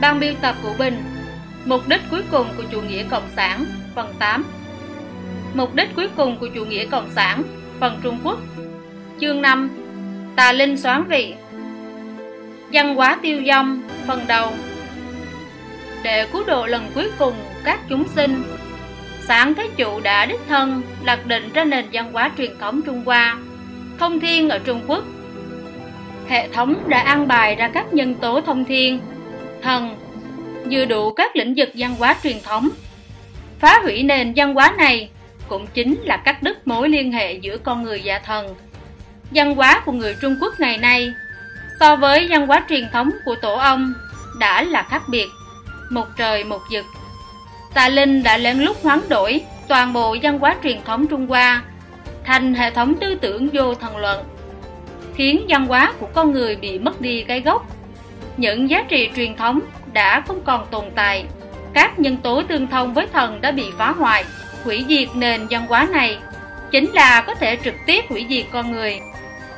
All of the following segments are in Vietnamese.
Ban biên tập của Bình. Mục đích cuối cùng của chủ nghĩa cộng sản, Phần 8 Mục đích cuối cùng của chủ nghĩa cộng sản, Phần Trung Quốc. Chương 5 Tà Linh Soán Vị. Văn hóa tiêu dông, Phần đầu. Để cứu độ lần cuối cùng các chúng sinh sản Thế Chủ đã đích thân đặt định ra nền văn hóa truyền thống Trung Hoa, Thông thiên ở Trung Quốc. Hệ thống đã an bài ra các nhân tố thông thiên Thần Dư đủ các lĩnh vực văn hóa truyền thống. Phá hủy nền văn hóa này cũng chính là cắt đứt mối liên hệ giữa con người và thần. Văn hóa của người Trung Quốc ngày nay so với văn hóa truyền thống của tổ ông đã là khác biệt. Một trời, một vực. Tà linh đã lén lút hoán đổi toàn bộ văn hóa truyền thống Trung Hoa thành hệ thống tư tưởng vô thần luận, khiến văn hóa của con người bị mất đi cái gốc những giá trị truyền thống đã không còn tồn tại. Các nhân tố tương thông với thần đã bị phá hoại, hủy diệt nền văn hóa này, chính là có thể trực tiếp hủy diệt con người.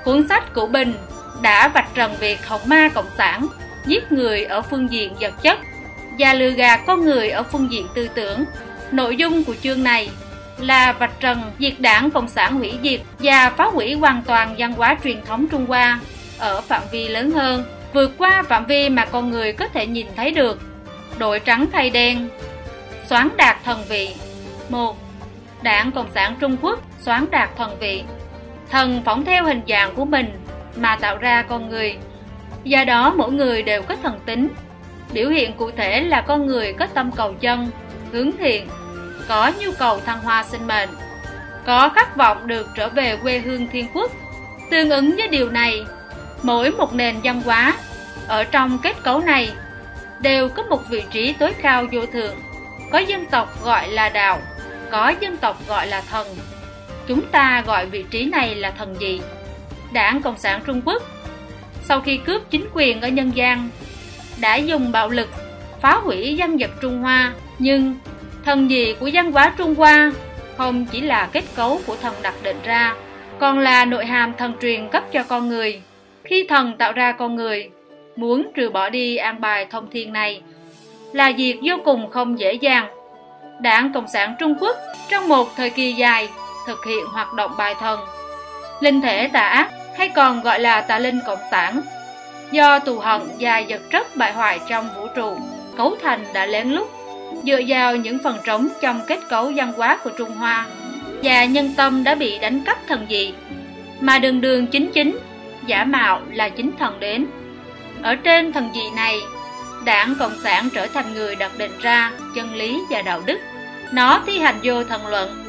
Cuốn sách của bình đã vạch trần việc học ma cộng sản, giết người ở phương diện vật chất và lừa gạt con người ở phương diện tư tưởng. Nội dung của chương này là vạch trần diệt đảng cộng sản hủy diệt và phá hủy hoàn toàn văn hóa truyền thống trung hoa ở phạm vi lớn hơn vượt qua phạm vi mà con người có thể nhìn thấy được. Đội trắng thay đen xoán đạt thần vị. Một Đảng Cộng sản Trung Quốc xoán đạt thần vị. Thần phỏng theo hình dạng của mình mà tạo ra con người. Do đó mỗi người đều có thần tính. Biểu hiện cụ thể là con người có tâm cầu chân, hướng thiện Có nhu cầu thăng hoa sinh mệnh Có khát vọng được trở về quê hương thiên quốc. Tương ứng với điều này Mỗi một nền văn hóa, Ở trong kết cấu này Đều có một vị trí tối cao vô thượng. Có dân tộc gọi là đạo, có dân tộc gọi là thần. Chúng ta gọi vị trí này là thần gì? Đảng cộng sản trung quốc, sau khi cướp chính quyền ở nhân gian, đã dùng bạo lực phá hủy dân vật trung hoa. Nhưng thần gì của văn hóa trung hoa không chỉ là kết cấu của thần đặt định ra, còn là nội hàm thần truyền cấp cho con người khi thần tạo ra con người, muốn trừ bỏ đi an bài thông thiên này là việc vô cùng không dễ dàng Đảng Cộng sản Trung Quốc trong một thời kỳ dài thực hiện hoạt động bài thần. Linh thể tà ác hay còn gọi là tà linh cộng sản, do tù hận và vật chất bại hoại trong vũ trụ cấu thành đã lén lút, dựa vào những phần trống trong kết cấu văn hóa của Trung Hoa và nhân tâm đã bị đánh cắp thần dị mà đường đường chính chính giả mạo là chính thần đến. Ở trên thần dị này, đảng cộng sản trở thành người đặt định ra chân lý và đạo đức. Nó thi hành vô thần luận,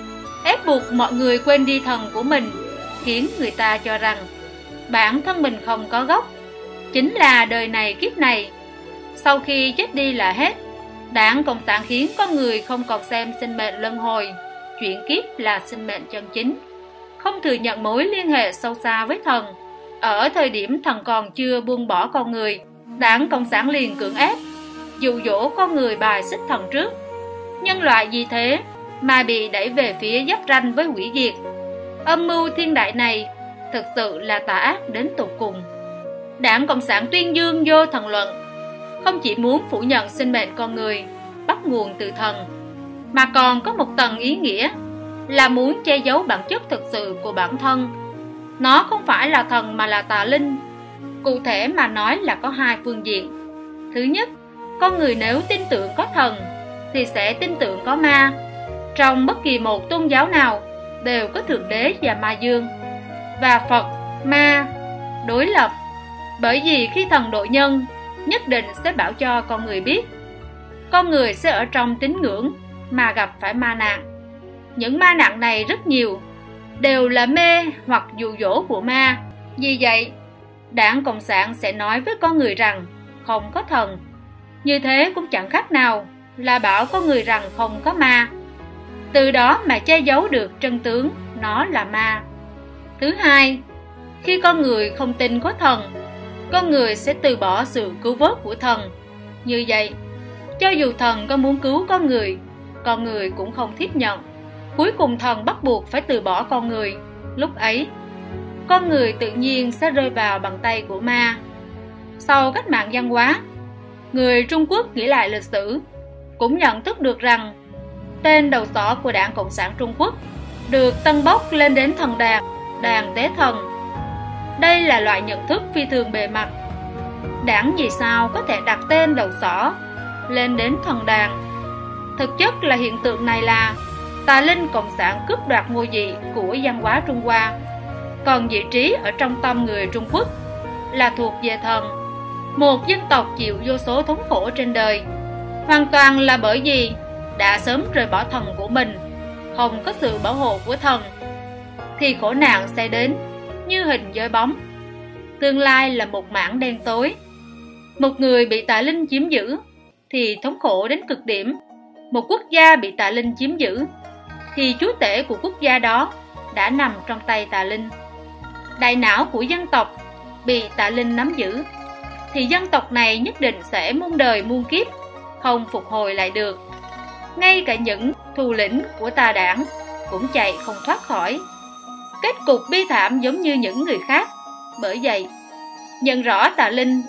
ép buộc mọi người quên đi thần của mình, khiến người ta cho rằng bản thân mình không có gốc. Chính là đời này kiếp này, sau khi chết đi là hết, đảng cộng sản khiến con người không còn xem sinh mệnh luân hồi, chuyển kiếp là sinh mệnh chân chính, không thừa nhận mối liên hệ sâu xa với thần ở thời điểm thần còn chưa buông bỏ con người, đảng cộng sản liền cưỡng ép, dụ dỗ con người bài xích thần trước. Nhân loại vì thế mà bị đẩy về phía giáp ranh với hủy diệt. Âm mưu thiên đại này thực sự là tà ác đến tột cùng. Đảng cộng sản tuyên dương vô thần luận, không chỉ muốn phủ nhận sinh mệnh con người, bắt nguồn từ thần, mà còn có một tầng ý nghĩa là muốn che giấu bản chất thực sự của bản thân nó không phải là thần mà là tà linh. Cụ thể mà nói là có hai phương diện. Thứ nhất, con người nếu tin tưởng có thần, thì sẽ tin tưởng có ma. Trong bất kỳ một tôn giáo nào, đều có thượng đế và ma dương. Và phật, ma, đối lập. Bởi vì khi thần độ nhân, nhất định sẽ bảo cho con người biết. Con người sẽ ở trong tín ngưỡng mà gặp phải ma nạn. Những ma nạn này rất nhiều đều là mê hoặc dụ dỗ của ma. Vì vậy, đảng cộng sản sẽ nói với con người rằng không có thần. Như thế cũng chẳng khác nào là bảo con người rằng không có ma. Từ đó mà che giấu được chân tướng, nó là ma. Thứ hai, khi con người không tin có thần, con người sẽ từ bỏ sự cứu vớt của thần. Như vậy, cho dù thần có muốn cứu con người con người cũng không tiếp nhận cuối cùng thần bắt buộc phải từ bỏ con người lúc ấy con người tự nhiên sẽ rơi vào bàn tay của ma sau cách mạng văn hóa người Trung Quốc nghĩ lại lịch sử cũng nhận thức được rằng tên đầu sỏ của đảng Cộng sản Trung Quốc được tân bốc lên đến thần đàn, đàn tế thần. Đây là loại nhận thức phi thường bề mặt. Đảng gì sao có thể đặt tên đầu sỏ lên đến thần đàn? Thực chất là hiện tượng này là tà linh Cộng sản cướp đoạt ngôi vị của văn hóa Trung Hoa, còn vị trí ở trong tâm người Trung Quốc là thuộc về thần. Một dân tộc chịu vô số thống khổ trên đời, hoàn toàn là bởi vì đã sớm rời bỏ thần của mình không có sự bảo hộ của thần thì khổ nạn sẽ đến như hình dơi bóng. Tương lai là một mảng đen tối. Một người bị tà linh chiếm giữ thì thống khổ đến cực điểm. Một quốc gia bị tà linh chiếm giữ thì chúa tể của quốc gia đó đã nằm trong tay tà linh. Đại não của dân tộc bị tà linh nắm giữ, thì dân tộc này nhất định sẽ muôn đời muôn kiếp không phục hồi lại được. Ngay cả những thù lĩnh của tà đảng cũng chạy không thoát khỏi. Kết cục bi thảm giống như những người khác. Bởi vậy, nhận rõ tà linh,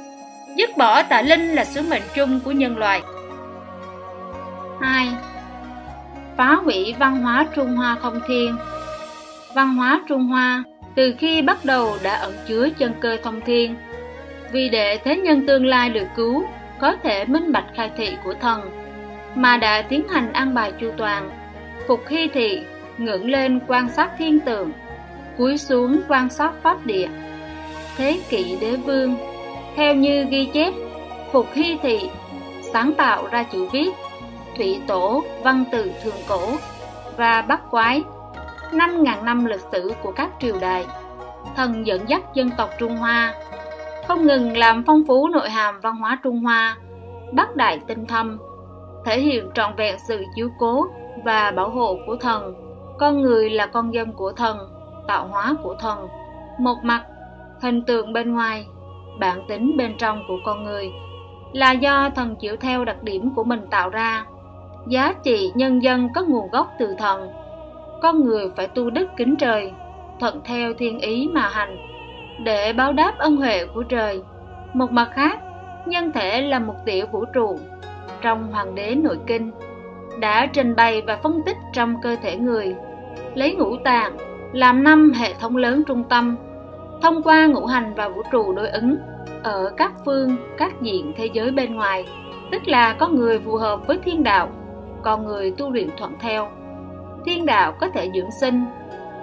dứt bỏ tà linh là sứ mệnh chung của nhân loại. 2. Phá hủy văn hóa Trung Hoa thông thiên. Văn hóa Trung Hoa từ khi bắt đầu đã ẩn chứa chân cơ thông thiên. Vì để thế nhân tương lai được cứu, có thể minh bạch khai thị của thần, mà đã tiến hành an bài chu toàn, phục hy thị, ngưỡng lên quan sát thiên tượng, cúi xuống quan sát pháp địa. Thế kỷ đế vương, theo như ghi chép, phục hy thị, sáng tạo ra chữ viết thủy tổ, văn từ thường cổ và bắc quái, năm ngàn năm lịch sử của các triều đại, thần dẫn dắt dân tộc trung hoa. Không ngừng làm phong phú nội hàm văn hóa trung hoa bắc đại tinh thâm, thể hiện trọn vẹn sự chiếu cố và bảo hộ của thần. Con người là con dân của thần, tạo hóa của thần. Một mặt, hình tượng bên ngoài, bản tính bên trong của con người là do thần chịu theo đặc điểm của mình tạo ra giá trị nhân dân có nguồn gốc từ thần. Con người phải tu đức kính trời thuận theo thiên ý mà hành để báo đáp ân huệ của trời. Một mặt khác nhân thể là một tiểu vũ trụ. Trong Hoàng đế Nội Kinh đã trình bày và phân tích trong cơ thể người, lấy ngũ tạng làm năm hệ thống lớn trung tâm, thông qua ngũ hành và vũ trụ đối ứng ở các phương, các diện thế giới bên ngoài, tức là có người phù hợp với thiên đạo, còn người tu luyện thuận theo. Thiên đạo có thể dưỡng sinh,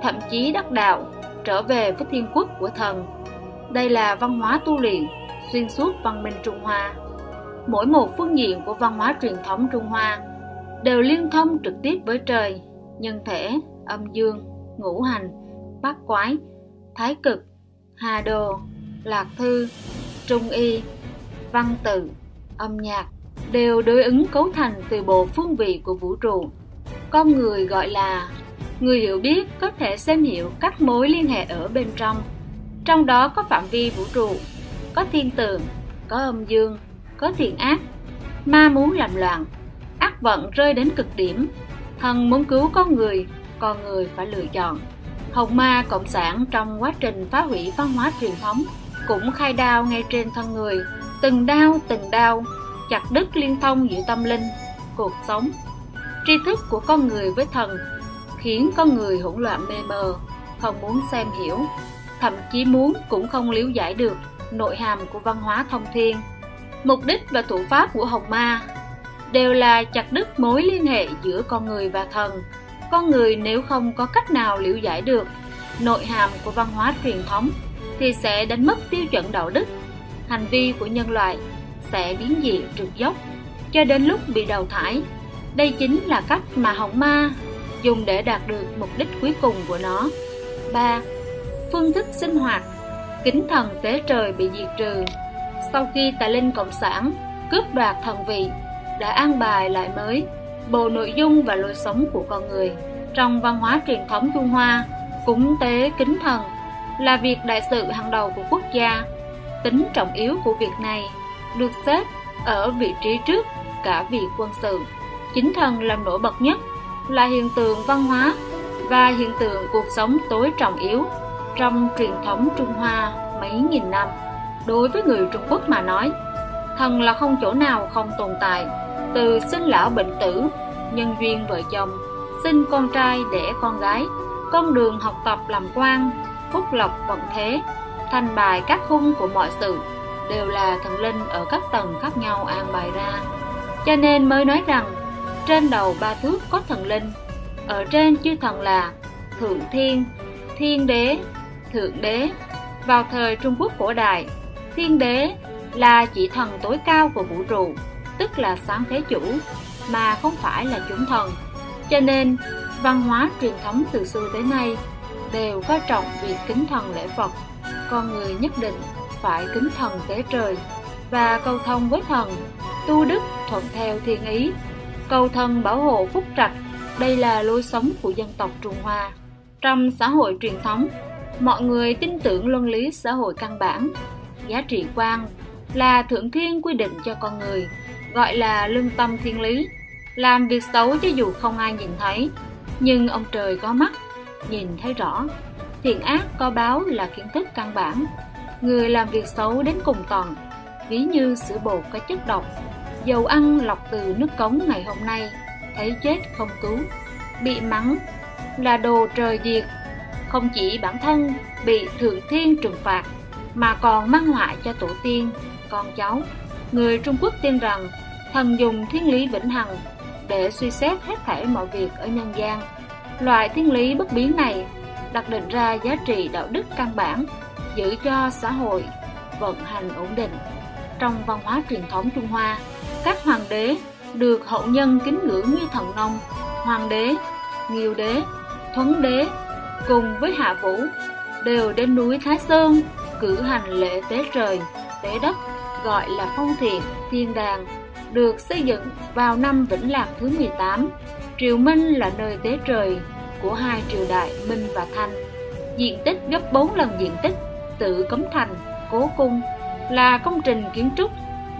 thậm chí đắc đạo, trở về với thiên quốc của thần. Đây là văn hóa tu luyện xuyên suốt văn minh Trung Hoa mỗi một phương diện của văn hóa truyền thống Trung Hoa đều liên thông trực tiếp với trời, nhân thể, âm dương, ngũ hành, bát quái, thái cực, hà đồ, lạc thư, trung y, văn tự, âm nhạc đều đối ứng cấu thành từ bộ phương vị của vũ trụ. Con người gọi là người hiểu biết có thể xem hiểu các mối liên hệ ở bên trong. Trong đó có phạm vi vũ trụ, có thiên tượng, có âm dương, có thiện ác ma muốn làm loạn ác vận rơi đến cực điểm thần muốn cứu con người con người phải lựa chọn hồng ma cộng sản trong quá trình phá hủy văn hóa truyền thống cũng khai đao ngay trên thân người từng đao từng đao chặt đứt liên thông giữa tâm linh, cuộc sống. Tri thức của con người với thần khiến con người hỗn loạn mê mờ, không muốn xem hiểu. Thậm chí muốn cũng không liếu giải được nội hàm của văn hóa thông thiên. Mục đích và thủ pháp của hồng ma đều là chặt đứt mối liên hệ giữa con người và thần. Con người nếu không có cách nào liễu giải được nội hàm của văn hóa truyền thống thì sẽ đánh mất tiêu chuẩn đạo đức, hành vi của nhân loại sẽ biến dị trượt dốc, cho đến lúc bị đào thải. Đây chính là cách mà hồng ma dùng để đạt được mục đích cuối cùng của nó. 3. Phương thức sinh hoạt. Kính thần tế trời bị diệt trừ. Sau khi tà linh cộng sản cướp đoạt thần vị, đã an bài lại mới bộ nội dung và lối sống của con người. Trong văn hóa truyền thống trung hoa, cúng tế kính thần là việc đại sự hàng đầu của quốc gia. Tính trọng yếu của việc này được xếp ở vị trí trước cả vị quân sự. Chính thần làm nổi bật nhất là hiện tượng văn hóa và hiện tượng cuộc sống tối trọng yếu trong truyền thống trung hoa mấy nghìn năm. Đối với người Trung Quốc mà nói, thần là không chỗ nào không tồn tại từ sinh lão bệnh tử nhân duyên vợ chồng sinh con trai đẻ con gái con đường học tập làm quan phúc lộc vận thế thành bài các khung của mọi sự đều là thần linh ở các tầng khác nhau an bài ra. Cho nên mới nói rằng, trên đầu ba thước có thần linh, ở trên chư thần là thượng thiên thiên đế, thượng đế. Vào thời trung quốc cổ đại, thiên đế là chỉ thần tối cao của vũ trụ, tức là sáng thế chủ, mà không phải là chúng thần. Cho nên, văn hóa truyền thống từ xưa tới nay đều coi trọng việc kính thần lễ phật. Con người nhất định phải kính thần tế trời và cầu thông với thần, tu đức thuận theo thiên ý. Cầu thần bảo hộ phúc trạch, đây là lối sống của dân tộc trung hoa. Trong xã hội truyền thống, mọi người tin tưởng luân lý xã hội căn bản. Giá trị quan là thượng thiên quy định cho con người, gọi là lương tâm thiên lý. Làm việc xấu cho dù không ai nhìn thấy, nhưng ông trời có mắt, nhìn thấy rõ. Thiện ác có báo là kiến thức căn bản người làm việc xấu đến cùng tận ví như sữa bột có chất độc. Dầu ăn lọc từ nước cống ngày hôm nay, thấy chết không cứu, bị mắng, là đồ trời diệt. Không chỉ bản thân bị thượng thiên trừng phạt, mà còn mang họa cho tổ tiên, con cháu. Người trung quốc tin rằng, thần dùng thiên lý vĩnh hằng để suy xét hết thảy mọi việc ở nhân gian. Loại thiên lý bất biến này, đặt định ra giá trị đạo đức căn bản giữ cho xã hội vận hành ổn định trong văn hóa truyền thống trung hoa, các hoàng đế được hậu nhân kính ngưỡng như thần nông, hoàng đế, nghiêu đế, thuấn đế cùng với hạ vũ đều đến núi thái sơn cử hành lễ tế trời, tế đất, gọi là phong thiện thiên đàng, được xây dựng vào năm Vĩnh Lạc thứ 18. Triều Minh là nơi tế trời của hai triều đại Minh và Thanh. Diện tích gấp 4 lần diện tích tự cấm thành, cố cung là công trình kiến trúc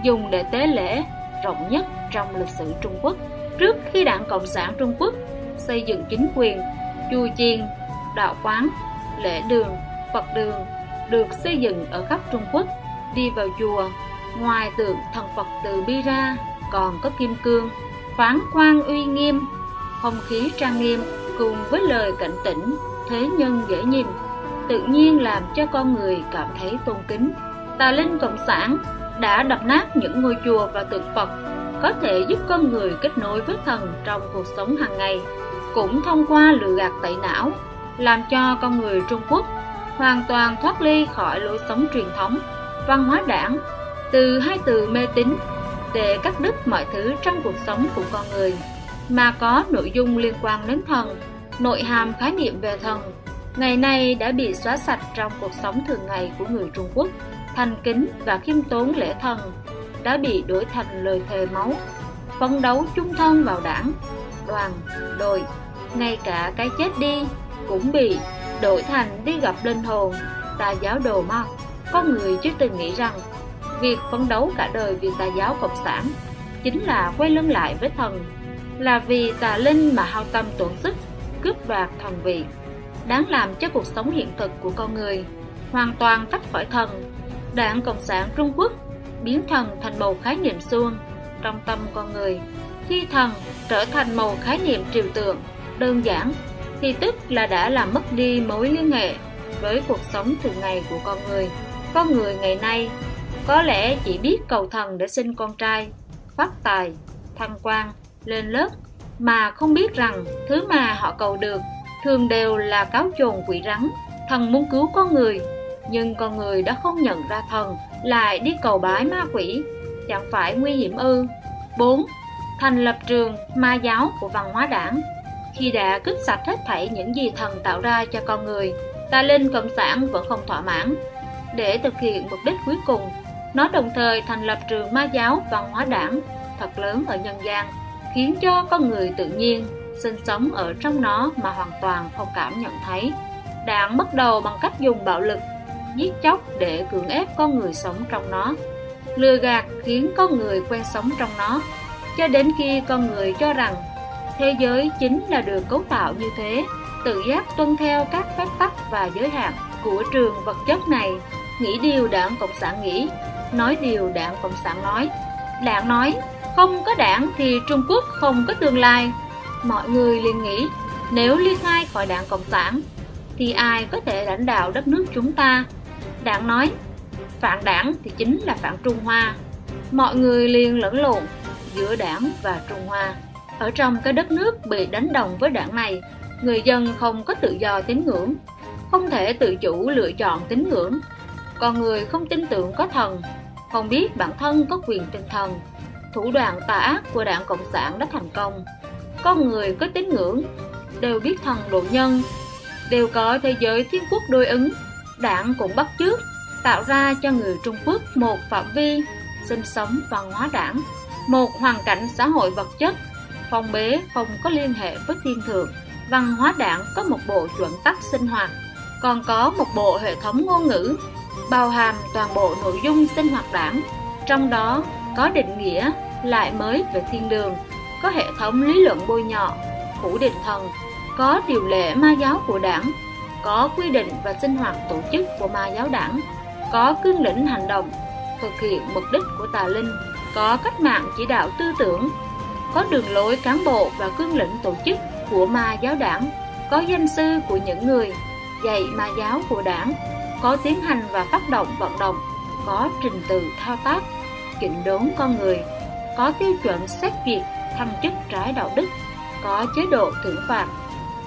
dùng để tế lễ rộng nhất trong lịch sử Trung Quốc. Trước khi Đảng Cộng sản Trung Quốc xây dựng chính quyền, chùa chiền, đạo quán, lễ đường, Phật đường được xây dựng ở khắp Trung Quốc. Đi vào chùa, ngoài tượng thần Phật từ bi ra còn có kim cương, phán quan uy nghiêm, không khí trang nghiêm cùng với lời cảnh tỉnh, thế nhân dễ nhìn, tự nhiên làm cho con người cảm thấy tôn kính. Tà linh cộng sản đã đập nát những ngôi chùa và tượng Phật có thể giúp con người kết nối với thần trong cuộc sống hàng ngày, cũng thông qua lừa gạt tẩy não, làm cho con người Trung Quốc hoàn toàn thoát ly khỏi lối sống truyền thống, văn hóa đảng, từ hai từ mê tín để cắt đứt mọi thứ trong cuộc sống của con người, mà có nội dung liên quan đến thần, nội hàm khái niệm về thần, ngày nay đã bị xóa sạch trong cuộc sống thường ngày của người Trung Quốc. Thành kính và khiêm tốn lễ thần đã bị đổi thành lời thề máu, phấn đấu chung thân vào đảng, đoàn, đội, ngay cả cái chết đi cũng bị đổi thành đi gặp linh hồn tà giáo đồ ma. Có người chưa từng nghĩ rằng việc phấn đấu cả đời vì tà giáo cộng sản chính là quay lưng lại với thần, là vì tà linh mà hao tâm tổn sức, cướp đoạt thần vị, đáng làm cho cuộc sống hiện thực của con người hoàn toàn tách khỏi thần. Đảng Cộng sản Trung Quốc biến thần thành một khái niệm suông trong tâm con người. Khi thần trở thành một khái niệm trừu tượng, đơn giản, thì tức là đã làm mất đi mối liên hệ với cuộc sống thường ngày của con người. Con người ngày nay có lẽ chỉ biết cầu thần để sinh con trai, phát tài, thăng quan, lên lớp, mà không biết rằng thứ mà họ cầu được thường đều là cáo chồn quỷ rắn. Thần muốn cứu con người, nhưng con người đã không nhận ra thần, lại đi cầu bái ma quỷ, chẳng phải nguy hiểm ư. 4. Thành lập trường ma giáo của văn hóa đảng Khi đã cướp sạch hết thảy những gì thần tạo ra cho con người, ta linh cộng sản vẫn không thỏa mãn. Để thực hiện mục đích cuối cùng nó đồng thời thành lập trường ma giáo văn hóa đảng thật lớn ở nhân gian, khiến cho con người tự nhiên sinh sống ở trong nó mà hoàn toàn không cảm nhận thấy. Đảng bắt đầu bằng cách dùng bạo lực, giết chóc để cưỡng ép con người sống trong nó. Lừa gạt khiến con người quen sống trong nó, cho đến khi con người cho rằng thế giới chính là được cấu tạo như thế, tự giác tuân theo các phép tắc và giới hạn của trường vật chất này, nghĩ điều đảng Cộng sản nghĩ nói điều đảng Cộng sản nói. Đảng nói, không có đảng thì Trung Quốc không có tương lai. Mọi người liền nghĩ, nếu ly khai khỏi đảng Cộng sản, thì ai có thể lãnh đạo đất nước chúng ta? Đảng nói, phản đảng thì chính là phản Trung Hoa. Mọi người liền lẫn lộn giữa đảng và Trung Hoa. Ở trong cái đất nước bị đánh đồng với đảng này, người dân không có tự do tín ngưỡng, không thể tự chủ lựa chọn tín ngưỡng. Con người không tin tưởng có thần, không biết bản thân có quyền tinh thần. Thủ đoạn tà ác của đảng Cộng sản đã thành công. Con người có tín ngưỡng, đều biết thần độ nhân, đều có thế giới thiên quốc đôi ứng. Đảng cũng bắt chước, tạo ra cho người Trung Quốc một phạm vi sinh sống văn hóa đảng, một hoàn cảnh xã hội vật chất, phong bế không có liên hệ với thiên thượng. Văn hóa đảng có một bộ chuẩn tắc sinh hoạt, còn có một bộ hệ thống ngôn ngữ, bao hàm toàn bộ nội dung sinh hoạt đảng, trong đó có định nghĩa lại mới về thiên đường, có hệ thống lý luận bôi nhọ, phủ định thần, có điều lệ ma giáo của đảng, có quy định và sinh hoạt tổ chức của ma giáo đảng, có cương lĩnh hành động, thực hiện mục đích của tà linh, có cách mạng chỉ đạo tư tưởng, có đường lối cán bộ và cương lĩnh tổ chức của ma giáo đảng, có danh sư của những người dạy ma giáo của đảng, có tiến hành và phát động vận động, có trình tự thao tác, chỉnh đốn con người, có tiêu chuẩn xét duyệt thăng chức trái đạo đức, có chế độ thưởng phạt,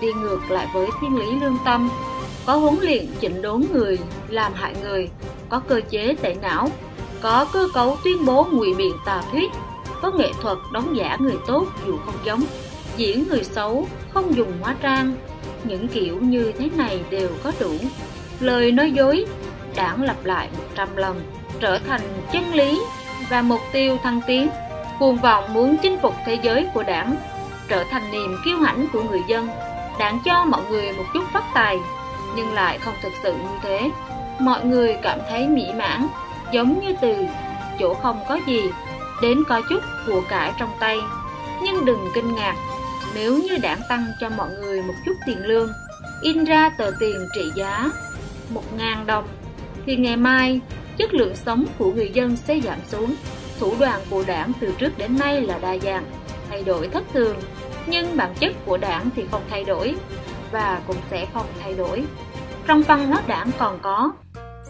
đi ngược lại với thiên lý lương tâm, có huấn luyện chỉnh đốn người làm hại người, có cơ chế tẩy não, có cơ cấu tuyên bố ngụy biện tà thuyết, có nghệ thuật đóng giả người tốt dù không giống, diễn người xấu không dùng hóa trang, những kiểu như thế này đều có đủ. Lời nói dối, đảng lặp lại một trăm lần, trở thành chân lý và mục tiêu thăng tiến. Cuồng vọng muốn chinh phục thế giới của đảng, trở thành niềm kiêu hãnh của người dân. Đảng cho mọi người một chút phát tài, nhưng lại không thực sự như thế. Mọi người cảm thấy mỹ mãn, giống như từ chỗ không có gì đến có chút của cải trong tay. Nhưng đừng kinh ngạc, nếu như đảng tăng cho mọi người một chút tiền lương, in ra tờ tiền trị giá 1.000 đồng, thì ngày mai chất lượng sống của người dân sẽ giảm xuống. Thủ đoạn của đảng từ trước đến nay là đa dạng, thay đổi thất thường, nhưng bản chất của đảng thì không thay đổi và cũng sẽ không thay đổi. Trong văn hóa đảng còn có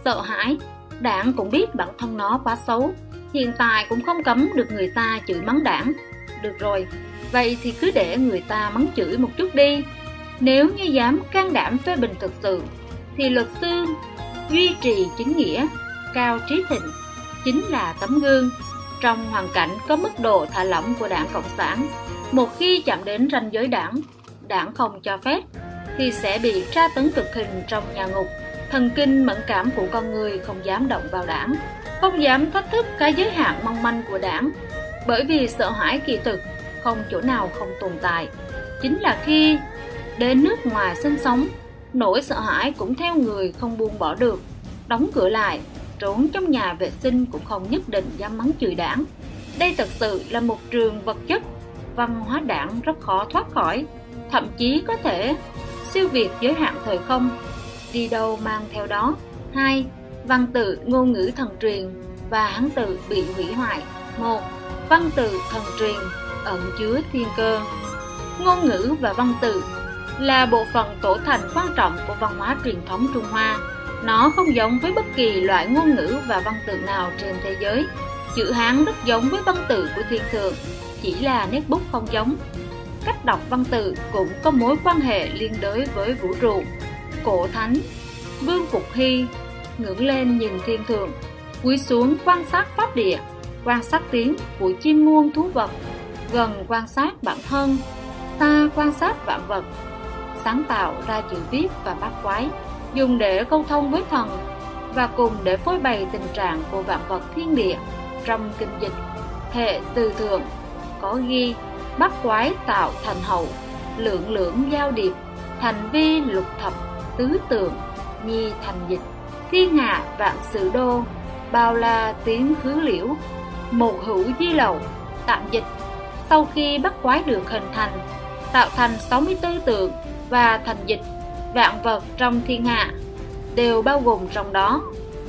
sợ hãi, đảng cũng biết bản thân nó quá xấu, hiện tại cũng không cấm được người ta chửi mắng đảng. Được rồi, vậy thì cứ để người ta mắng chửi một chút đi. Nếu như dám can đảm phê bình thực sự, thì luật sư duy trì chính nghĩa, cao trí thịnh, chính là tấm gương. Trong hoàn cảnh có mức độ thả lỏng của đảng Cộng sản, một khi chạm đến ranh giới đảng, đảng không cho phép, thì sẽ bị tra tấn cực hình trong nhà ngục. Thần kinh mẫn cảm của con người không dám động vào đảng, không dám thách thức cái giới hạn mong manh của đảng, bởi vì sợ hãi kỳ thực không chỗ nào không tồn tại. Chính là khi đến nước ngoài sinh sống, nỗi sợ hãi cũng theo người không buông bỏ được. Đóng cửa lại, trốn trong nhà vệ sinh cũng không nhất định dám mắng chửi đảng. Đây thật sự là một trường vật chất, văn hóa đảng rất khó thoát khỏi, thậm chí có thể siêu việt giới hạn thời không, đi đâu mang theo đó. hai Văn tự ngôn ngữ thần truyền và hán tự bị hủy hoại. một Văn tự thần truyền ẩn chứa thiên cơ. Ngôn ngữ và văn tự là bộ phận tổ thành quan trọng của văn hóa truyền thống Trung Hoa. Nó không giống với bất kỳ loại ngôn ngữ và văn tự nào trên thế giới. Chữ Hán rất giống với văn tự của thiên thượng, chỉ là nét bút không giống. Cách đọc văn tự cũng có mối quan hệ liên đới với vũ trụ. Cổ Thánh, Vương Phục Hy, ngưỡng lên nhìn thiên thượng, cúi xuống quan sát pháp địa, quan sát tiếng của chim muôn thú vật, gần quan sát bản thân, xa quan sát vạn vật, sáng tạo ra chữ viết và bát quái, dùng để câu thông với thần và cùng để phối bày tình trạng của vạn vật thiên địa trong kinh dịch. Hệ từ thượng có ghi, bát quái tạo thành hậu, lượng lưỡng giao điệp, thành vi lục thập, tứ tượng, nhi thành dịch thiên hạ vạn sự đô, bao la tiếng khứ liễu, một hữu di lậu, tạm dịch. Sau khi bắt quái được hình thành, tạo thành 64 tượng và thành dịch vạn vật trong thiên hạ đều bao gồm trong đó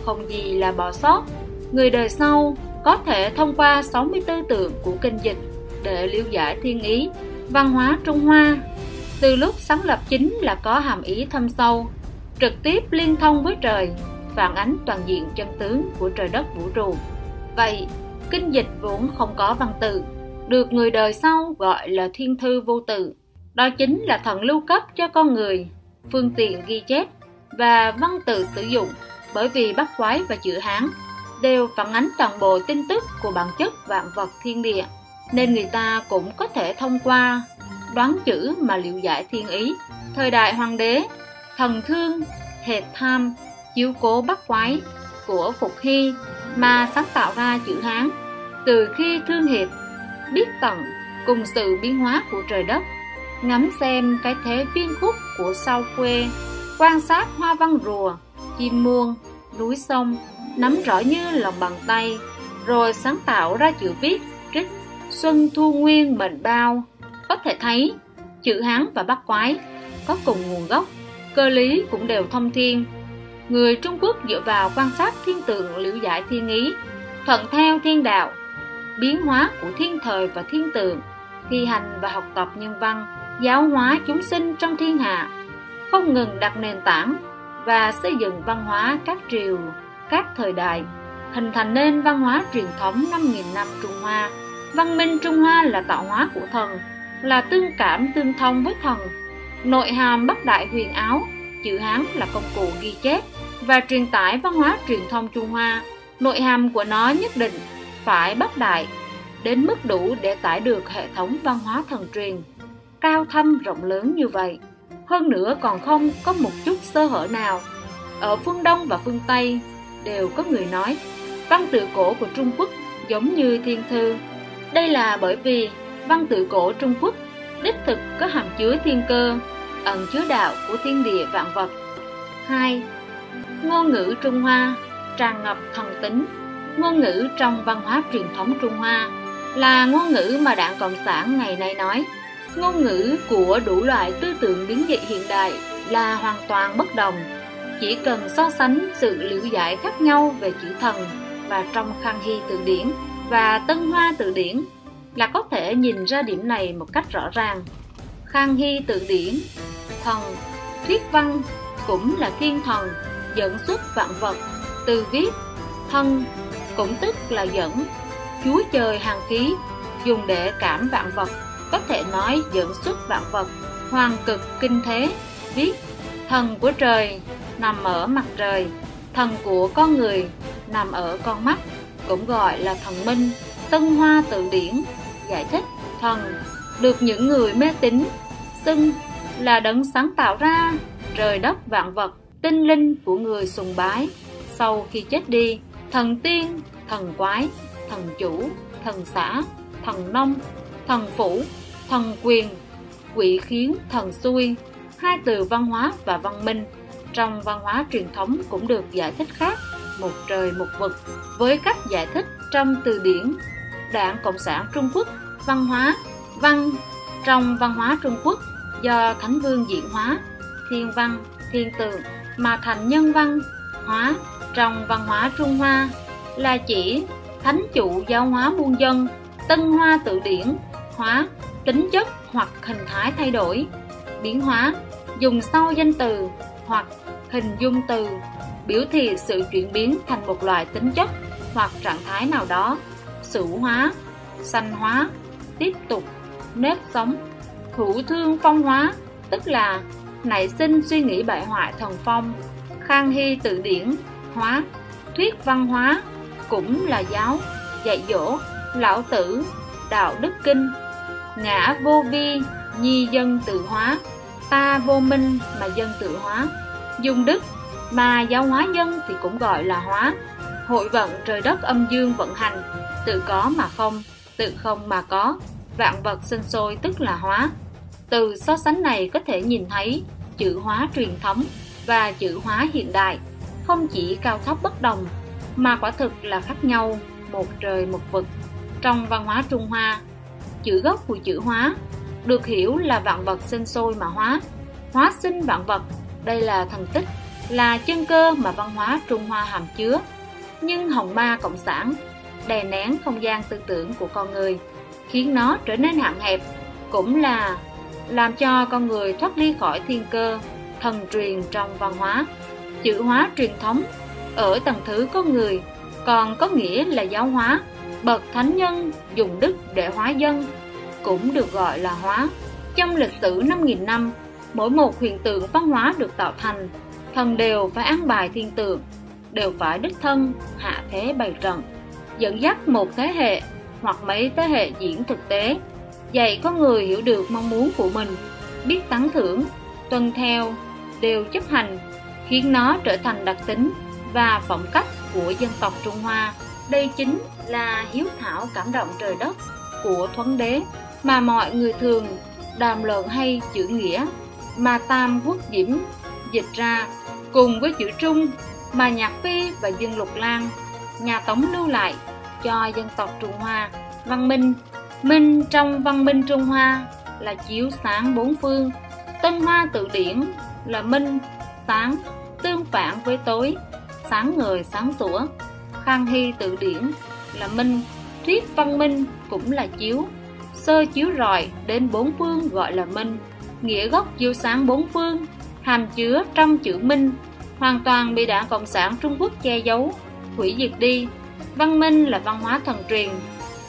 không gì là bỏ sót người đời sau có thể thông qua 64 tượng của kinh dịch để liêu giải thiên ý văn hóa Trung Hoa. Từ lúc sáng lập chính là có hàm ý thâm sâu, trực tiếp liên thông với trời, phản ánh toàn diện chân tướng của trời đất vũ trụ. Vậy, kinh dịch vốn không có văn tự, được người đời sau gọi là thiên thư vô tự. Đó chính là thần lưu cấp cho con người, phương tiện ghi chép và văn tự sử dụng bởi vì bắt quái và chữ Hán đều phản ánh toàn bộ tin tức của bản chất vạn vật thiên địa nên người ta cũng có thể thông qua đoán chữ mà liệu giải thiên ý. Thời đại hoàng đế, thần thương, hệt tham, chiếu cố bắt quái của Phục Hy mà sáng tạo ra chữ Hán. Từ khi thương hiệp, biết tận cùng sự biến hóa của trời đất, ngắm xem cái thế viên khúc của sao quê, quan sát hoa văn rùa, chim muông, núi sông, nắm rõ như lòng bàn tay, rồi sáng tạo ra chữ viết trích Xuân Thu Nguyên Mệnh Bao có thể thấy chữ Hán và Bắc Quái có cùng nguồn gốc, cơ lý cũng đều thông thiên. Người Trung Quốc dựa vào quan sát thiên tượng liễu giải thiên ý, thuận theo thiên đạo, biến hóa của thiên thời và thiên tượng, thi hành và học tập nhân văn, giáo hóa chúng sinh trong thiên hạ, không ngừng đặt nền tảng và xây dựng văn hóa các triều, các thời đại, hình thành nên văn hóa truyền thống 5.000 năm Trung Hoa. Văn minh Trung Hoa là tạo hóa của thần, là tương cảm tương thông với thần. Nội hàm bắc đại huyền áo, chữ Hán là công cụ ghi chép và truyền tải văn hóa truyền thông Trung Hoa. Nội hàm của nó nhất định phải bắc đại đến mức đủ để tải được hệ thống văn hóa thần truyền cao thâm rộng lớn như vậy. Hơn nữa còn không có một chút sơ hở nào. Ở phương Đông và phương Tây đều có người nói văn tự cổ của Trung Quốc giống như thiên thư đây là bởi vì văn tự cổ Trung Quốc đích thực có hàm chứa thiên cơ, ẩn chứa đạo của thiên địa vạn vật. hai Ngôn ngữ Trung Hoa tràn ngập thần tính. Ngôn ngữ trong văn hóa truyền thống Trung Hoa là ngôn ngữ mà Đảng Cộng sản ngày nay nói. Ngôn ngữ của đủ loại tư tưởng biến dị hiện đại là hoàn toàn bất đồng. Chỉ cần so sánh sự liễu giải khác nhau về chữ thần và trong khang hy từ điển và Tân Hoa Từ Điển là có thể nhìn ra điểm này một cách rõ ràng. Khang Hy Từ Điển, thần, thuyết văn cũng là thiên thần dẫn xuất vạn vật, từ viết, thân cũng tức là dẫn, chúa trời hàng khí dùng để cảm vạn vật, có thể nói dưỡng xuất vạn vật, hoàng cực kinh thế, viết, thần của trời nằm ở mặt trời, thần của con người nằm ở con mắt cũng gọi là thần minh, Tân Hoa Tự Điển, giải thích thần được những người mê tín xưng là đấng sáng tạo ra trời đất vạn vật, tinh linh của người sùng bái. Sau khi chết đi, thần tiên, thần quái, thần chủ, thần xã, thần nông, thần phủ, thần quyền, quỷ khiến, thần xuôi, hai từ văn hóa và văn minh. Trong văn hóa truyền thống cũng được giải thích khác một trời một vực với cách giải thích trong từ điển Đảng Cộng sản Trung Quốc văn hóa văn trong văn hóa Trung Quốc do Thánh Vương diễn hóa thiên văn thiên tượng mà thành nhân văn hóa trong văn hóa Trung Hoa là chỉ thánh chủ giáo hóa muôn dân tân hoa tự điển hóa tính chất hoặc hình thái thay đổi. Biến hóa dùng sau danh từ hoặc hình dung từ biểu thị sự chuyển biến thành một loại tính chất hoặc trạng thái nào đó, sử hóa, sanh hóa, tiếp tục, nếp sống, hữu thương phong hóa, tức là nảy sinh suy nghĩ bại hoại thần phong, khang hy tự điển, hóa, thuyết văn hóa, cũng là giáo, dạy dỗ, lão tử, đạo đức kinh, ngã vô vi, nhi dân tự hóa, ta vô minh mà dân tự hóa, dùng đức mà giáo hóa nhân thì cũng gọi là hóa. Hội vận trời đất âm dương vận hành tự có mà không tự không mà có. Vạn vật sinh sôi tức là hóa. Từ so sánh này có thể nhìn thấy chữ hóa truyền thống và chữ hóa hiện đại. Không chỉ cao thấp bất đồng mà quả thực là khác nhau một trời một vực. Trong văn hóa trung hoa chữ gốc của chữ hóa. Được hiểu là vạn vật sinh sôi mà hóa. Hóa sinh vạn vật, đây là thần tích, là chân cơ mà văn hóa Trung Hoa hàm chứa. nhưng hồng ma cộng sản, đè nén không gian tư tưởng của con người, khiến nó trở nên hạn hẹp, cũng là làm cho con người thoát ly khỏi thiên cơ, thần truyền trong văn hóa. Chữ hóa truyền thống, ở tầng thứ con người, còn có nghĩa là giáo hóa bậc thánh nhân dùng đức để hóa dân, cũng được gọi là hóa trong lịch sử 5.000 năm, mỗi một hiện tượng văn hóa được tạo thành, thần đều phải an bài thiên tượng, đều phải đích thân hạ thế bày trận, dẫn dắt một thế hệ hoặc mấy thế hệ diễn thực tế dạy con người hiểu được mong muốn của mình, biết tán thưởng, tuân theo, đều chấp hành, khiến nó trở thành đặc tính và phong cách của dân tộc Trung Hoa. Đây chính là hiếu thảo cảm động trời đất của Thuấn Đế mà mọi người thường đàm luận hay chữ nghĩa mà Tam Quốc Diễm dịch ra cùng với chữ Trung mà Nhạc Phi và Dương Lục Lan nhà Tống lưu lại cho dân tộc Trung Hoa. Văn minh Minh trong văn minh Trung Hoa là chiếu sáng bốn phương Tân Hoa tự điển là minh, sáng, tương phản với tối sáng ngời sáng sủa khang hy tự điển là minh thuyết văn minh cũng là chiếu. Sơ chiếu rọi đến bốn phương gọi là minh. Nghĩa gốc chiếu sáng bốn phương, hàm chứa trong chữ minh. Hoàn toàn bị đảng cộng sản trung quốc che giấu, hủy diệt đi. Văn minh là văn hóa thần truyền,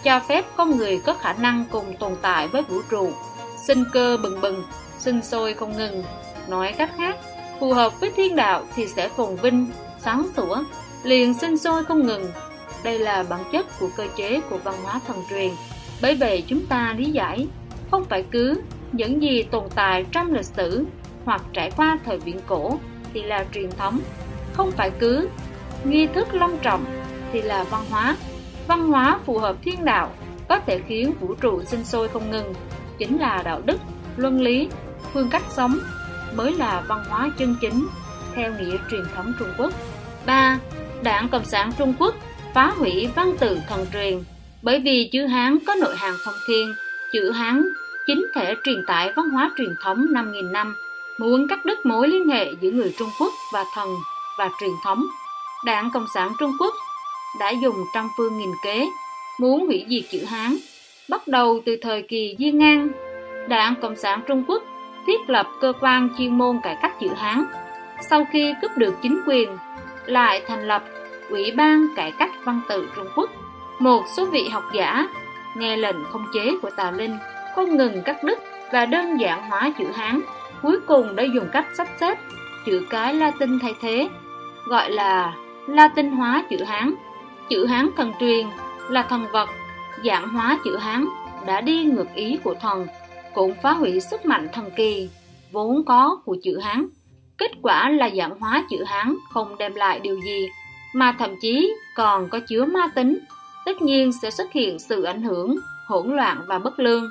cho phép con người có khả năng cùng tồn tại với vũ trụ. Sinh cơ bừng bừng, sinh sôi không ngừng. Nói cách khác, phù hợp với thiên đạo thì sẽ phồn vinh, sáng sủa liền sinh sôi không ngừng đây là bản chất của cơ chế của văn hóa thần truyền bởi vậy chúng ta lý giải, không phải cứ những gì tồn tại trong lịch sử hoặc trải qua thời viễn cổ thì là truyền thống không phải cứ nghi thức long trọng thì là văn hóa văn hóa phù hợp thiên đạo, có thể khiến vũ trụ sinh sôi không ngừng chính là đạo đức, luân lý, phương cách sống mới là văn hóa chân chính theo nghĩa truyền thống Trung Quốc. 3. Đảng Cộng sản Trung Quốc phá hủy văn tự thần truyền bởi vì chữ Hán có nội hàm phong thiên, chữ Hán chính thể truyền tải văn hóa truyền thống 5.000 năm, muốn cắt đứt mối liên hệ giữa người Trung Quốc và thần và truyền thống. Đảng Cộng sản Trung Quốc đã dùng trăm phương nghìn kế muốn hủy diệt chữ Hán. Bắt đầu từ thời kỳ Diên Ngang, Đảng Cộng sản Trung Quốc thiết lập cơ quan chuyên môn cải cách chữ Hán. Sau khi cướp được chính quyền, lại thành lập Ủy ban Cải cách Văn tự Trung Quốc. Một số vị học giả nghe lệnh không chế của Tà Linh không ngừng cắt đứt và đơn giản hóa chữ Hán, cuối cùng đã dùng cách sắp xếp chữ cái Latin thay thế, gọi là Latin hóa chữ Hán. Chữ Hán thần truyền là thần vật, dạng hóa chữ Hán đã đi ngược ý của thần cũng phá hủy sức mạnh thần kỳ vốn có của chữ Hán. Kết quả là giảm hóa chữ Hán không đem lại điều gì, mà thậm chí còn có chứa ma tính. Tất nhiên sẽ xuất hiện sự ảnh hưởng, hỗn loạn và bất lương.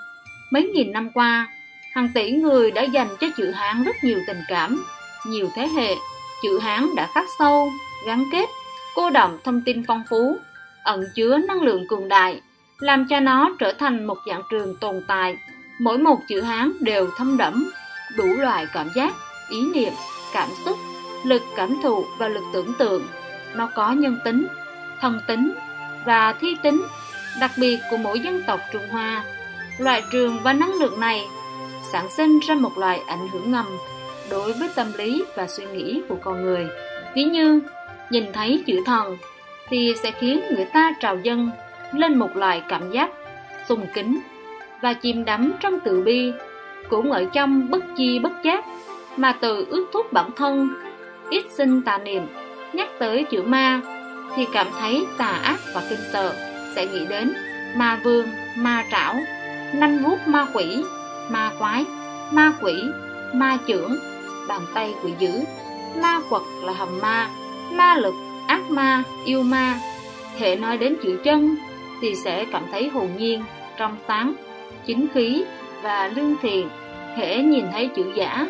Mấy nghìn năm qua, hàng tỷ người đã dành cho chữ Hán rất nhiều tình cảm, nhiều thế hệ. Chữ Hán đã khắc sâu, gắn kết, cô động thông tin phong phú, ẩn chứa năng lượng cường đại, làm cho nó trở thành một dạng trường tồn tại Mỗi một chữ Hán đều thâm đẫm, đủ loại cảm giác, ý niệm, cảm xúc, lực cảm thụ và lực tưởng tượng. Nó có nhân tính, thần tính và thi tính đặc biệt của mỗi dân tộc Trung Hoa. Loại trường và năng lượng này sản sinh ra một loại ảnh hưởng ngầm đối với tâm lý và suy nghĩ của con người. Ví như nhìn thấy chữ thần thì sẽ khiến người ta trào dâng lên một loại cảm giác sùng kính và chìm đắm trong tự bi cũng ở trong bất chi bất giác mà tự ước thúc bản thân. Ít sinh tà niệm, nhắc tới chữ ma, thì cảm thấy tà ác và kinh sợ, sẽ nghĩ đến ma vương, ma trảo nanh vuốt ma quỷ, ma quái, ma quỷ, ma trưởng bàn tay quỷ dữ, ma quật là hầm ma ma lực, ác ma, yêu ma. Hệ nói đến chữ chân thì sẽ cảm thấy hồn nhiên, trong sáng, chính khí và lương thiện. Hễ nhìn thấy chữ giả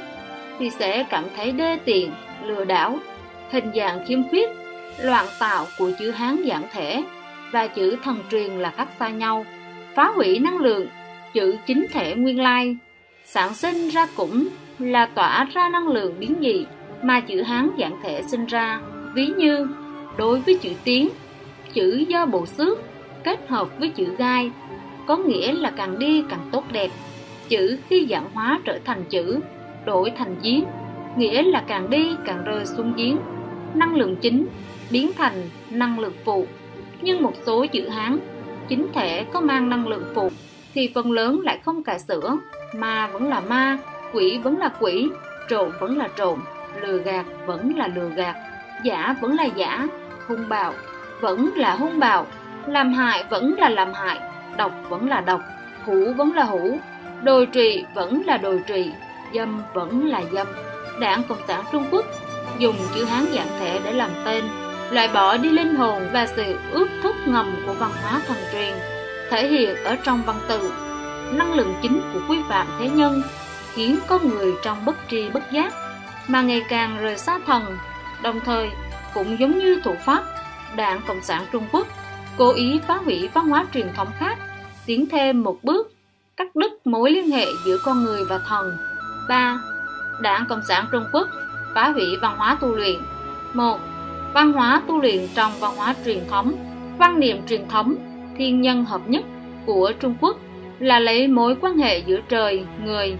thì sẽ cảm thấy đê tiện lừa đảo hình dạng khiếm khuyết loạn tạo của chữ hán giản thể. Và chữ thần truyền là khác xa nhau. Phá hủy năng lượng chữ chính thể nguyên lai. Sản sinh ra cũng là tỏa ra năng lượng biến dị mà chữ hán giản thể sinh ra. Ví như đối với chữ tiếng, chữ do bộ xước kết hợp với chữ gai có nghĩa là càng đi càng tốt đẹp. Chữ khi dạng hóa trở thành chữ đổi thành giếng nghĩa là càng đi càng rơi xuống giếng năng lượng chính biến thành năng lượng phụ nhưng một số chữ hán chính thể có mang năng lượng phụ thì phần lớn lại không cải sửa ma vẫn là ma quỷ vẫn là quỷ trộm vẫn là trộm lừa gạt vẫn là lừa gạt giả vẫn là giả hung bạo vẫn là hung bạo làm hại vẫn là làm hại độc vẫn là độc hủ vẫn là hủ đồi trụy vẫn là đồi trụy dâm vẫn là dâm. Đảng cộng sản trung quốc dùng chữ hán dạng thể để làm tên, loại bỏ đi linh hồn và sự ước thúc ngầm của văn hóa thần truyền, thể hiện ở trong văn tự. Năng lượng chính của quy phạm thế nhân khiến con người trong bất tri bất giác, mà ngày càng rời xa thần. Đồng thời, cũng giống như thủ pháp đảng cộng sản trung quốc cố ý phá hủy văn hóa truyền thống khác, tiến thêm một bước, cắt đứt mối liên hệ giữa con người và thần. 3. Đảng Cộng sản Trung Quốc phá hủy văn hóa tu luyện 1. Văn hóa tu luyện trong văn hóa truyền thống Văn niệm truyền thống thiên nhân hợp nhất của Trung Quốc là lấy mối quan hệ giữa trời, người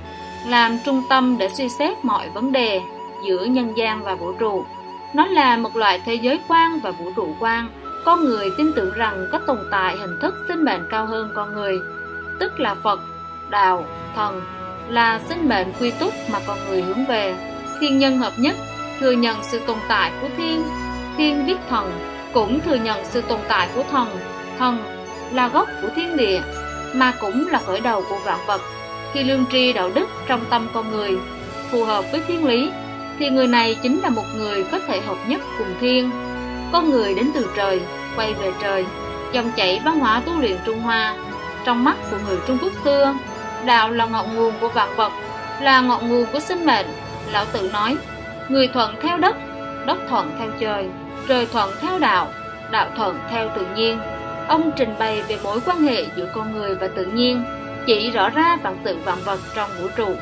làm trung tâm để suy xét mọi vấn đề giữa nhân gian và vũ trụ. Nó là một loại thế giới quan và vũ trụ quan. Con người tin tưởng rằng có tồn tại hình thức sinh mệnh cao hơn con người, tức là Phật, Đạo, Thần, là sinh mệnh quy túc mà con người hướng về. Thiên nhân hợp nhất, thừa nhận sự tồn tại của thiên, thiên viết thần, cũng thừa nhận sự tồn tại của thần, thần là gốc của thiên địa, mà cũng là khởi đầu của vạn vật. Khi lương tri đạo đức trong tâm con người phù hợp với thiên lý, thì người này chính là một người có thể hợp nhất cùng thiên. Con người đến từ trời, quay về trời, dòng chảy văn hóa tu luyện Trung Hoa. Trong mắt của người Trung Quốc xưa, đạo là ngọn nguồn của vạn vật, là ngọn nguồn của sinh mệnh. Lão Tử nói, người thuận theo đất, đất thuận theo trời, trời thuận theo đạo, đạo thuận theo tự nhiên. Ông trình bày về mối quan hệ giữa con người và tự nhiên, chỉ rõ ra vạn sự vạn vật trong vũ trụ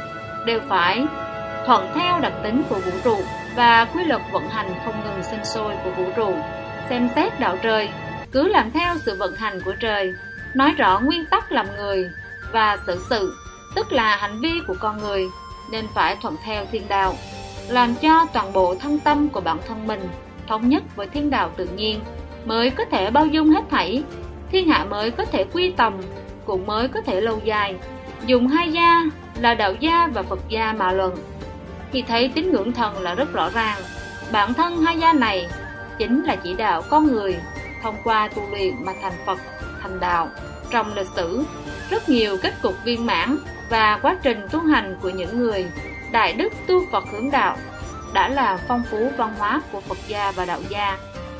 đều phải thuận theo đặc tính của vũ trụ và quy luật vận hành không ngừng sinh sôi của vũ trụ. Xem xét đạo trời, cứ làm theo sự vận hành của trời, nói rõ nguyên tắc làm người và xử sự, tức là hành vi của con người, nên phải thuận theo thiên đạo, làm cho toàn bộ thân tâm của bản thân mình thống nhất với thiên đạo tự nhiên, mới có thể bao dung hết thảy, thiên hạ mới có thể quy tầm, cũng mới có thể lâu dài. Dùng hai gia là đạo gia và Phật gia mà luận, thì thấy tín ngưỡng thần là rất rõ ràng. Bản thân hai gia này chính là chỉ đạo con người thông qua tu luyện mà thành Phật, thành đạo. Trong lịch sử, rất nhiều kết cục viên mãn và quá trình tu hành của những người đại đức tu Phật hướng đạo đã là phong phú văn hóa của Phật gia và đạo gia.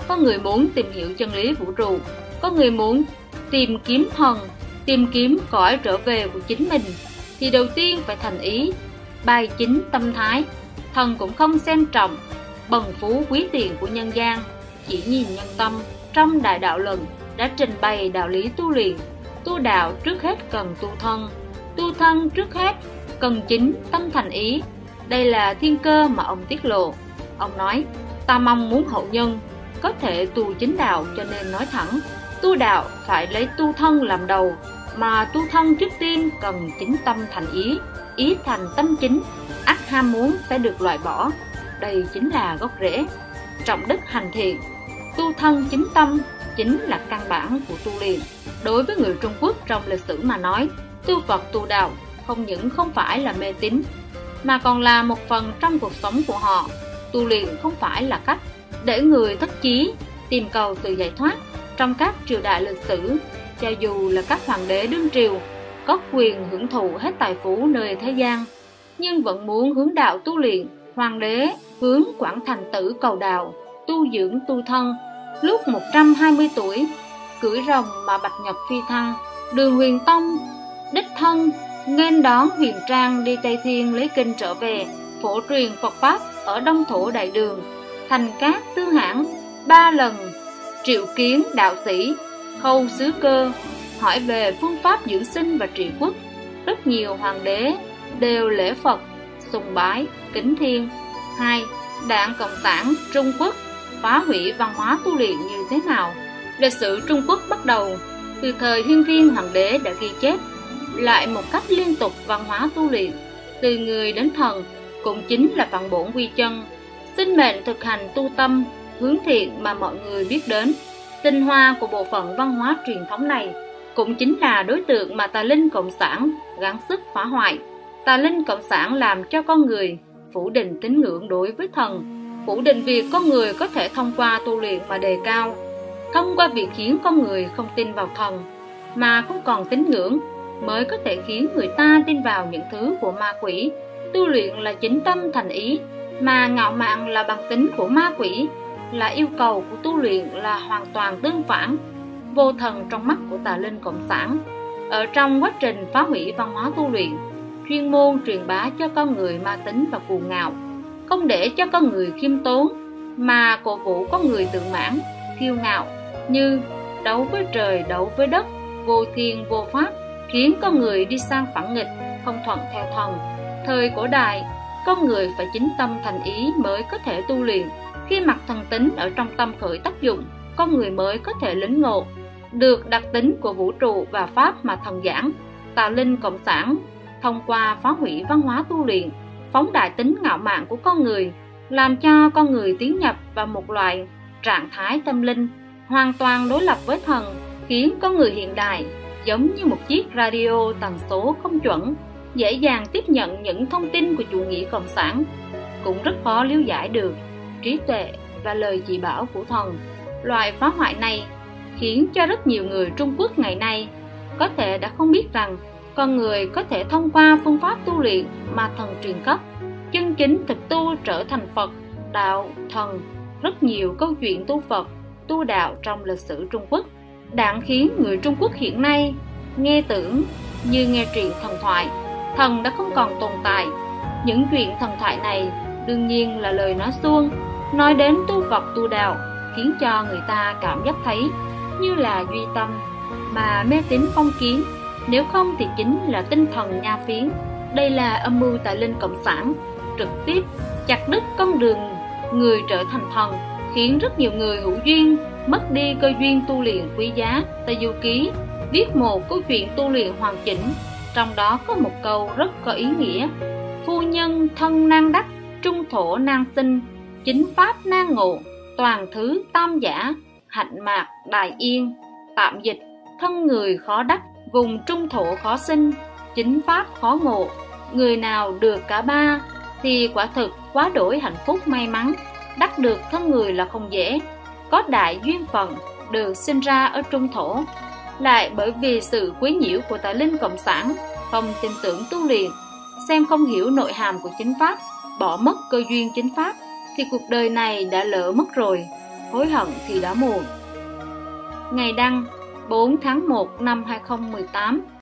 Có người muốn tìm hiểu chân lý vũ trụ, có người muốn tìm kiếm thần, tìm kiếm cõi trở về của chính mình, thì đầu tiên phải thành ý, bài chính tâm thái. Thần cũng không xem trọng bần phú quý tiền của nhân gian, chỉ nhìn nhân tâm trong đại đạo luận đã trình bày đạo lý tu luyện tu đạo trước hết cần tu thân. Tu thân trước hết cần chính tâm thành ý. Đây là thiên cơ mà ông tiết lộ. Ông nói, ta mong muốn hậu nhân có thể tu chính đạo cho nên nói thẳng, tu đạo phải lấy tu thân làm đầu, mà tu thân trước tiên cần chính tâm thành ý ý thành tâm chính. Ắt ham muốn sẽ được loại bỏ. Đây chính là gốc rễ. Trọng đức hành thiện, tu thân chính tâm chính là căn bản của tu luyện Đối với người Trung Quốc trong lịch sử mà nói, tu Phật tu đạo không những không phải là mê tín, mà còn là một phần trong cuộc sống của họ. Tu luyện không phải là cách để người thất chí tìm cầu sự giải thoát trong các triều đại lịch sử, cho dù là các hoàng đế đương triều có quyền hưởng thụ hết tài phú nơi thế gian, nhưng vẫn muốn hướng đạo tu luyện, hoàng đế hướng quảng thành tử cầu đạo, tu dưỡng tu thân. Lúc 120 tuổi, cưỡi rồng mà bạch nhật phi thăng đường huyền tông đích thân nghênh đón huyền trang đi tây thiên lấy kinh trở về phổ truyền phật pháp ở đông thổ đại đường thành cát tư hãng ba lần triệu kiến đạo sĩ khâu sứ cơ hỏi về phương pháp dưỡng sinh và trị quốc. Rất nhiều hoàng đế đều lễ phật sùng bái kính thiên. Hai đảng cộng sản trung quốc phá hủy văn hóa tu luyện như thế nào. Lịch sử Trung Quốc bắt đầu từ thời hiên viên hoàng đế đã ghi chép lại một cách liên tục văn hóa tu luyện từ người đến thần, cũng chính là phần bổn quy chân. Sinh mệnh thực hành tu tâm, hướng thiện mà mọi người biết đến. Tinh hoa của bộ phận văn hóa truyền thống này cũng chính là đối tượng mà tà linh cộng sản gắng sức phá hoại. Tà linh cộng sản làm cho con người phủ định tín ngưỡng đối với thần phủ định việc con người có thể thông qua tu luyện mà đề cao, thông qua việc khiến con người không tin vào thần mà không còn tín ngưỡng mới có thể khiến người ta tin vào những thứ của ma quỷ. Tu luyện là chính tâm thành ý, mà ngạo mạn là bằng tính của ma quỷ, là yêu cầu của tu luyện là hoàn toàn tương phản, vô thần trong mắt của tà linh cộng sản. Ở trong quá trình phá hủy văn hóa tu luyện, chuyên môn truyền bá cho con người ma tính và cuồng ngạo không để cho con người khiêm tốn, mà cổ vũ con người tự mãn, kiêu ngạo như đấu với trời, đấu với đất, vô thiên, vô pháp, khiến con người đi sang phản nghịch, không thuận theo thần. Thời cổ đại, con người phải chính tâm thành ý mới có thể tu luyện. Khi mặt thần tính ở trong tâm khởi tác dụng, con người mới có thể lĩnh ngộ được đặc tính của vũ trụ và pháp mà thần giảng. Tà linh cộng sản thông qua phá hủy văn hóa tu luyện phóng đại tính ngạo mạn của con người, làm cho con người tiến nhập vào một loại trạng thái tâm linh hoàn toàn đối lập với thần, khiến con người hiện đại giống như một chiếc radio tần số không chuẩn, dễ dàng tiếp nhận những thông tin của chủ nghĩa cộng sản. Cũng rất khó lý giải được trí tuệ và lời chỉ bảo của thần. Loại phá hoại này khiến cho rất nhiều người trung quốc ngày nay có thể đã không biết rằng con người có thể thông qua phương pháp tu luyện mà thần truyền cấp. Chân chính thực tu trở thành phật, đạo, thần, rất nhiều câu chuyện tu phật, tu đạo trong lịch sử trung quốc. Đạn khiến người trung quốc hiện nay nghe tưởng như nghe truyện thần thoại. Thần đã không còn tồn tại. Những chuyện thần thoại này đương nhiên là lời nói suông, nói đến tu phật tu đạo, khiến cho người ta cảm giác thấy như là duy tâm mà mê tín phong kiến nếu không thì chính là tinh thần nha phiến. Đây là âm mưu tại linh cộng sản, trực tiếp chặt đứt con đường người trở thành thần, khiến rất nhiều người hữu duyên mất đi cơ duyên tu luyện quý giá. Tây du ký, viết một câu chuyện tu luyện hoàn chỉnh, trong đó có một câu rất có ý nghĩa. Phu nhân thân nan đắc, trung thổ nan sinh, chính pháp nan ngộ, toàn thứ tam giả, hạnh mạc, đại yên, tạm dịch, thân người khó đắc vùng trung thổ khó sinh, chính pháp khó ngộ. Người nào được cả ba thì quả thực quá đổi hạnh phúc may mắn, đắc được thân người là không dễ. Có đại duyên phận được sinh ra ở trung thổ. Lại bởi vì sự quấy nhiễu của tài linh cộng sản, không tin tưởng tu luyện, xem không hiểu nội hàm của chính pháp, bỏ mất cơ duyên chính pháp, thì cuộc đời này đã lỡ mất rồi, hối hận thì đã muộn. Ngày đăng 4 tháng 1 năm 2018